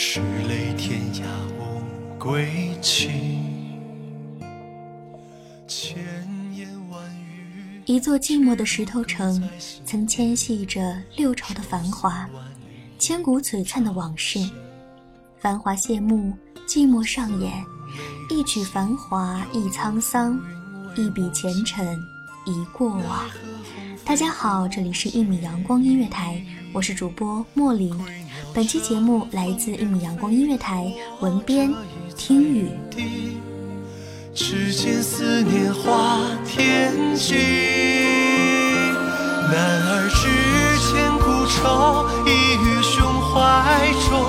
是泪天涯无归期。一座寂寞的石头城，曾牵系着六朝的繁华，千古璀璨的往事。繁华谢幕，寂寞上演，一曲繁华一沧桑，一笔前尘一过往。大家好，这里是一米阳光音乐台，我是主播莫林。本期节目来自一米阳光音乐台，文编听雨。只见思念化天际，愁，已于胸怀中，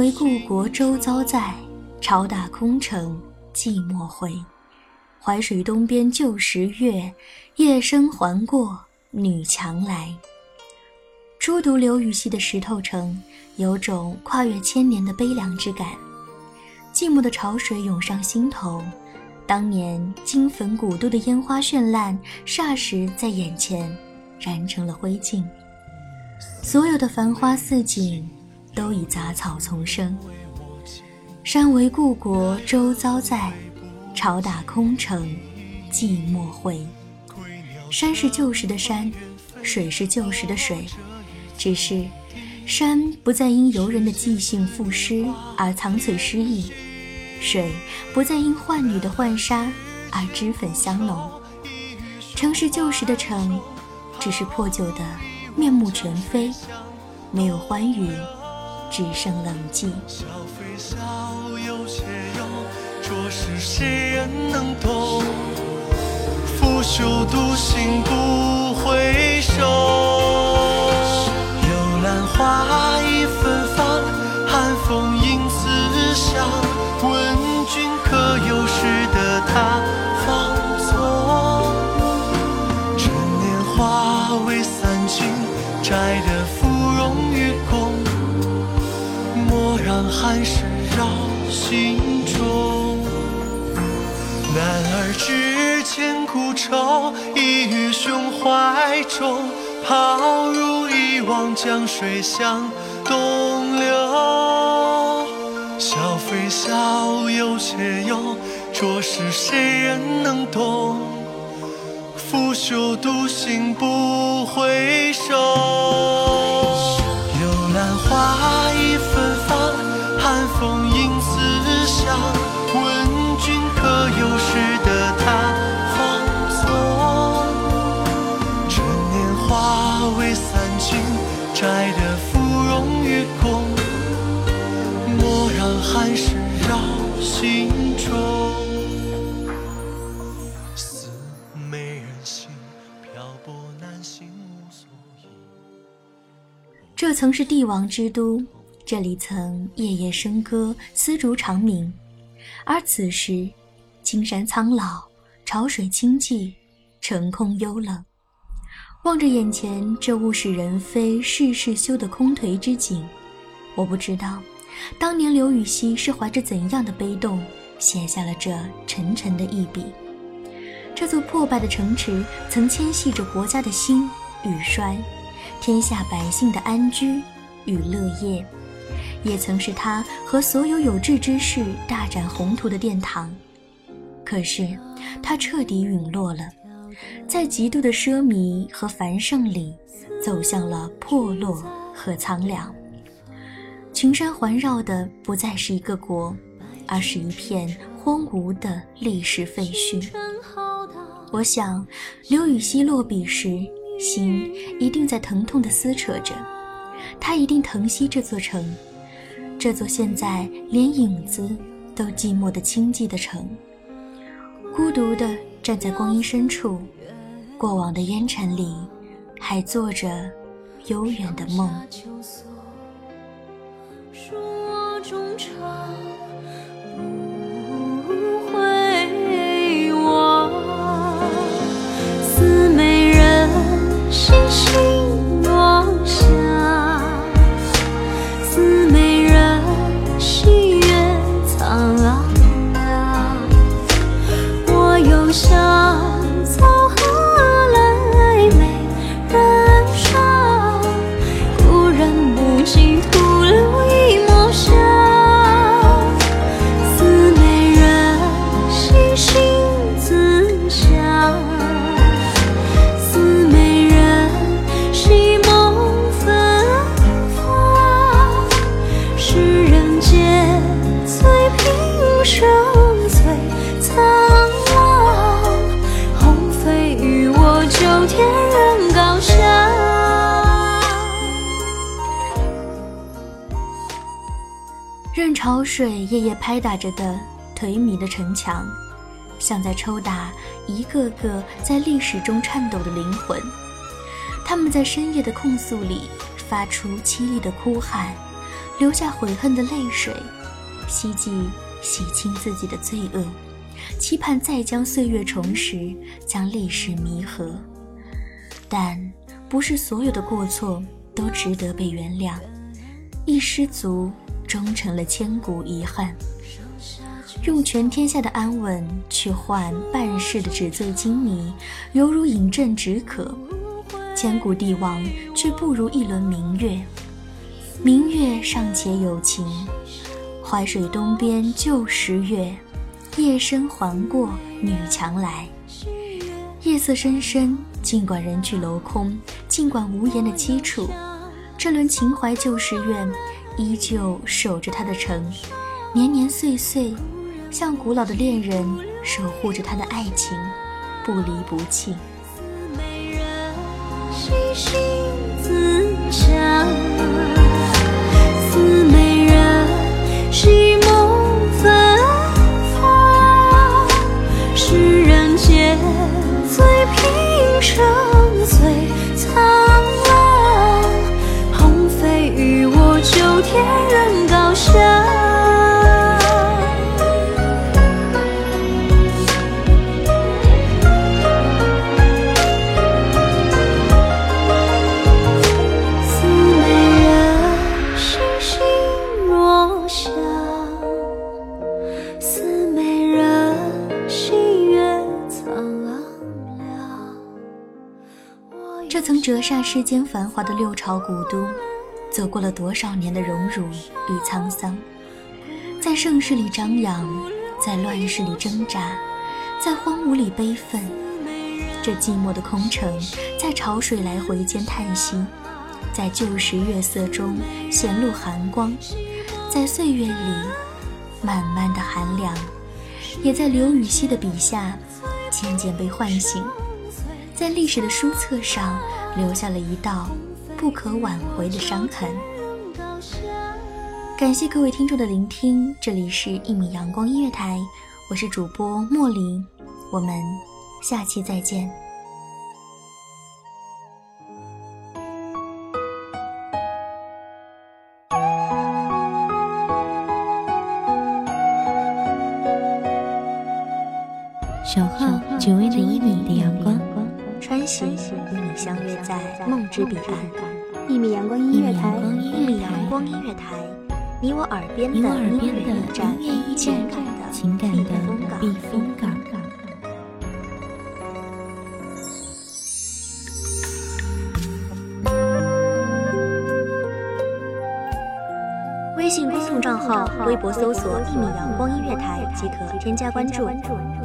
为故国周遭在，朝打空城寂寞回。淮水东边旧时月，夜深还过女墙来。初读刘禹锡的《石头城》，有种跨越千年的悲凉之感。寂寞的潮水涌上心头，当年金粉古都的烟花绚烂，霎时在眼前燃成了灰烬。所有的繁花似锦，都已杂草丛生。山为故国周遭在，朝打空城寂寞回。山是旧时的山，水是旧时的水，只是山不再因游人的即兴赋诗而藏翠诗意，水不再因浣女的浣纱而脂粉香浓。城是旧时的城，只是破旧的面目全非，没有欢愉，只剩冷静。笑非笑，有且有，着实谁人能懂？拂袖独行不回首。幽兰花已芬芳，寒风迎思乡。问君可有识得他芳踪？趁年华未散尽，摘得让寒食扰心中。男儿志千古愁，一于胸怀中，抛入一汪江水向东流。笑非笑，有且忧，着实谁人能懂？拂袖独行不回首。曾是帝王之都，这里曾夜夜笙歌，丝竹长鸣。而此时，青山苍老，潮水清寂，城空幽冷。望着眼前这物是人非、事事休的空颓之景，我不知道，当年刘禹锡是怀着怎样的悲动，写下了这沉沉的一笔。这座破败的城池，曾牵系着国家的兴与衰，天下百姓的安居与乐业，也曾是他和所有有志之士大展宏图的殿堂。可是，他彻底陨落了，在极度的奢靡和繁盛里，走向了破落和苍凉。群山环绕的不再是一个国，而是一片荒芜的历史废墟。我想，刘禹锡落笔时，心一定在疼痛地撕扯着，他一定疼惜这座城，这座现在连影子都寂寞的清寂的城，孤独地站在光阴深处，过往的烟尘里，还做着悠远的梦。说我衷肠心心落霞，思美人喜悦苍凉。我又想水夜夜拍打着的颓靡的城墙，像在抽打一个个在历史中颤抖的灵魂。他们在深夜的控诉里发出凄厉的哭喊，流下悔恨的泪水，希冀洗清自己的罪恶，期盼再将岁月重拾，将历史弥合。但不是所有的过错都值得被原谅，一失足。终成了千古遗憾。用全天下的安稳去换半世的纸醉金迷，犹如饮鸩止渴。千古帝王却不如一轮明月。明月尚且有情，淮水东边旧时月，夜深还过女墙来。夜色深深，尽管人去楼空，尽管无言的凄楚，这轮情怀旧时怨。依旧守着他的城，年年岁岁，像古老的恋人守护着他的爱情，不离不弃。折煞世间繁华的六朝古都，走过了多少年的荣辱与沧桑，在盛世里张扬，在乱世里挣扎，在荒芜里悲愤。这寂寞的空城，在潮水来回间叹息，在旧时月色中显露寒光，在岁月里慢慢的寒凉，也在刘禹锡的笔下渐渐被唤醒，在历史的书册上留下了一道不可挽回的伤痕。感谢各位听众的聆听，这里是一米阳光音乐台，我是主播莫林，我们。下期再见。小号久违的一米的阳光，穿行与你相约在梦之彼岸。一米阳光音乐台，一米阳光音乐台，你我耳边的音乐驿站，情感的避风港。微信公众账号、微博搜索“一米阳光音乐台”即可添加关注。